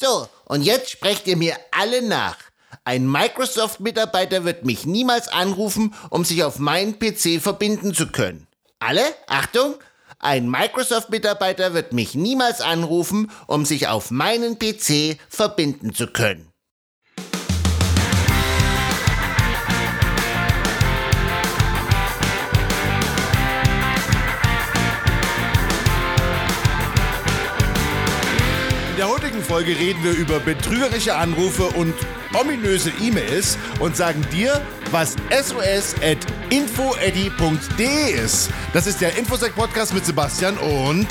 So, und jetzt sprecht ihr mir alle nach. Ein Microsoft-Mitarbeiter wird mich niemals anrufen, um sich auf meinen PC verbinden zu können. Alle? Achtung! Ein Microsoft-Mitarbeiter wird mich niemals anrufen, um sich auf meinen PC verbinden zu können. Folge reden wir über betrügerische Anrufe und ominöse E-Mails und sagen dir, was sos.infoeddy.de ist. Das ist der Infosec-Podcast mit Sebastian und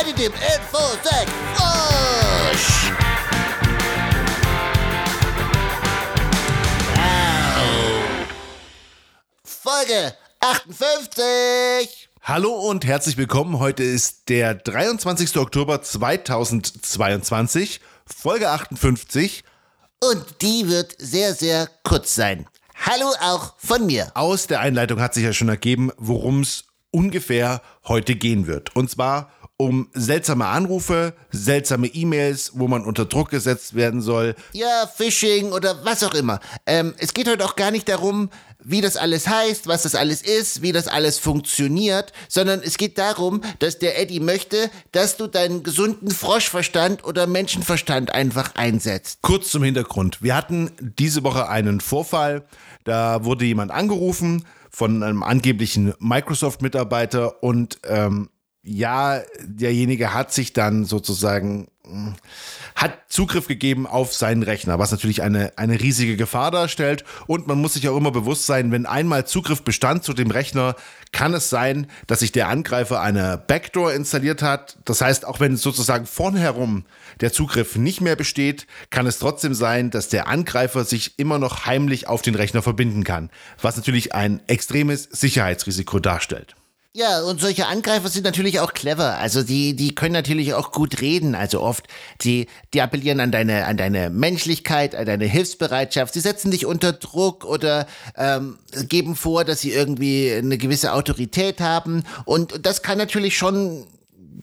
Eddie dem Infosec Frosch! Folge 58! Hallo und herzlich willkommen. Heute ist der 23. Oktober 2022, Folge 58. Und die wird sehr, sehr kurz sein. Hallo auch von mir. Aus der Einleitung hat sich ja schon ergeben, worum es ungefähr heute gehen wird. Und zwar um seltsame Anrufe, seltsame E-Mails, wo man unter Druck gesetzt werden soll. Ja, Phishing oder was auch immer. Ähm, es geht heute auch gar nicht darum, wie das alles heißt, was das alles ist, wie das alles funktioniert, sondern es geht darum, dass der Eddie möchte, dass du deinen gesunden Froschverstand oder Menschenverstand einfach einsetzt. Kurz zum Hintergrund. Wir hatten diese Woche einen Vorfall. Da wurde jemand angerufen von einem angeblichen Microsoft-Mitarbeiter und ähm, ja, derjenige hat sich dann sozusagen hat Zugriff gegeben auf seinen Rechner, was natürlich eine, eine riesige Gefahr darstellt. Und man muss sich auch immer bewusst sein, wenn einmal Zugriff bestand zu dem Rechner, kann es sein, dass sich der Angreifer eine Backdoor installiert hat. Das heißt, auch wenn sozusagen vornherum der Zugriff nicht mehr besteht, kann es trotzdem sein, dass der Angreifer sich immer noch heimlich auf den Rechner verbinden kann, was natürlich ein extremes Sicherheitsrisiko darstellt. Ja, und solche Angreifer sind natürlich auch clever. Also die, die können natürlich auch gut reden. Also oft, die, die appellieren an deine, an deine Menschlichkeit, an deine Hilfsbereitschaft. Sie setzen dich unter Druck oder ähm, geben vor, dass sie irgendwie eine gewisse Autorität haben. Und das kann natürlich schon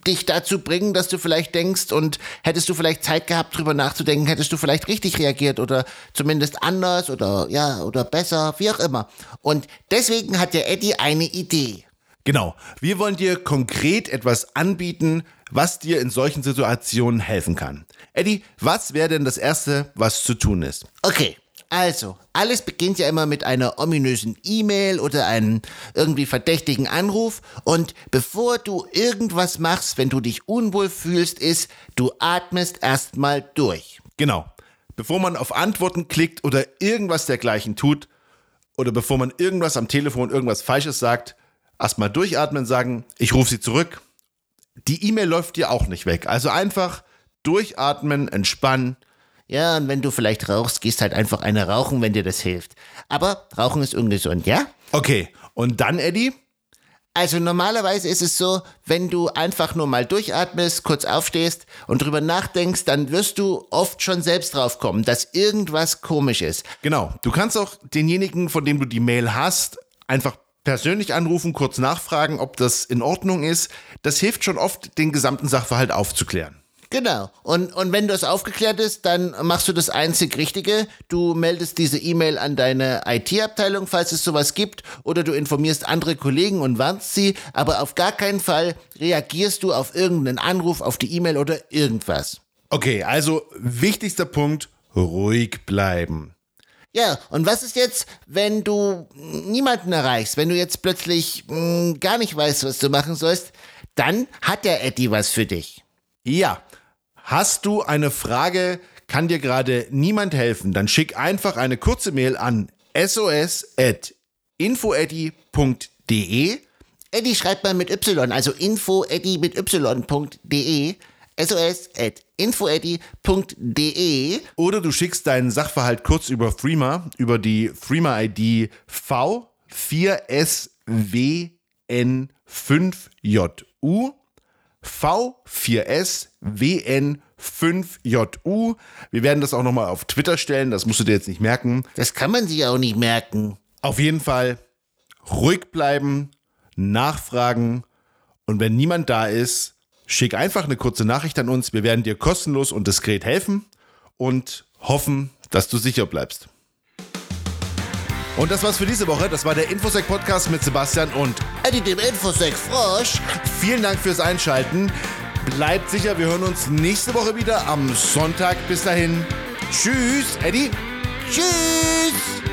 dich dazu bringen, dass du vielleicht denkst und hättest du vielleicht Zeit gehabt, drüber nachzudenken, hättest du vielleicht richtig reagiert oder zumindest anders oder ja, oder besser, wie auch immer. Und deswegen hat der Eddie eine Idee. Genau. Wir wollen dir konkret etwas anbieten, was dir in solchen Situationen helfen kann. Eddie, was wäre denn das Erste, was zu tun ist? Okay, also, alles beginnt ja immer mit einer ominösen E-Mail oder einem irgendwie verdächtigen Anruf. Und bevor du irgendwas machst, wenn du dich unwohl fühlst, ist, du atmest erstmal durch. Genau. Bevor man auf Antworten klickt oder irgendwas dergleichen tut, oder bevor man irgendwas am Telefon, irgendwas Falsches sagt, erstmal durchatmen, sagen, ich rufe sie zurück. Die E-Mail läuft dir auch nicht weg. Also einfach durchatmen, entspannen. Ja, und wenn du vielleicht rauchst, gehst halt einfach eine rauchen, wenn dir das hilft. Aber Rauchen ist ungesund, ja? Okay, und dann, Eddie? Also normalerweise ist es so, wenn du einfach nur mal durchatmest, kurz aufstehst und drüber nachdenkst, dann wirst du oft schon selbst drauf kommen, dass irgendwas komisch ist. Genau. Du kannst auch denjenigen, von dem du die Mail hast, einfach persönlich anrufen, kurz nachfragen, ob das in Ordnung ist. Das hilft schon oft, den gesamten Sachverhalt aufzuklären. Genau. Und, und wenn das aufgeklärt ist, dann machst du das einzig Richtige. Du meldest diese E-Mail an deine IT-Abteilung, falls es sowas gibt, oder du informierst andere Kollegen und warnst sie, aber auf gar keinen Fall reagierst du auf irgendeinen Anruf, auf die E-Mail oder irgendwas. Okay, also wichtigster Punkt, ruhig bleiben. Ja, und was ist jetzt, wenn du niemanden erreichst, wenn du jetzt plötzlich mh, gar nicht weißt, was du machen sollst, dann hat der Eddie was für dich. Ja, hast du eine Frage, kann dir gerade niemand helfen, dann schick einfach eine kurze Mail an sos.infoeddy.de. Eddie schreibt mal mit Y, also info.eddy mit y.de sos.infoeddy.de Oder du schickst deinen Sachverhalt kurz über Freema, über die Freema-ID V4SWN5JU. V4SWN5JU. Wir werden das auch nochmal auf Twitter stellen, das musst du dir jetzt nicht merken. Das kann man sich auch nicht merken. Auf jeden Fall ruhig bleiben, nachfragen und wenn niemand da ist, schick einfach eine kurze Nachricht an uns. Wir werden dir kostenlos und diskret helfen. und hoffen, dass du sicher bleibst. Und das war's für diese Woche. Das war der Infosec Podcast mit Sebastian und Eddie dem Infosec Frosch. vielen Dank fürs Einschalten. Bleibt sicher, wir hören uns nächste Woche wieder am Sonntag. Bis dahin. Tschüss, Eddie. Tschüss.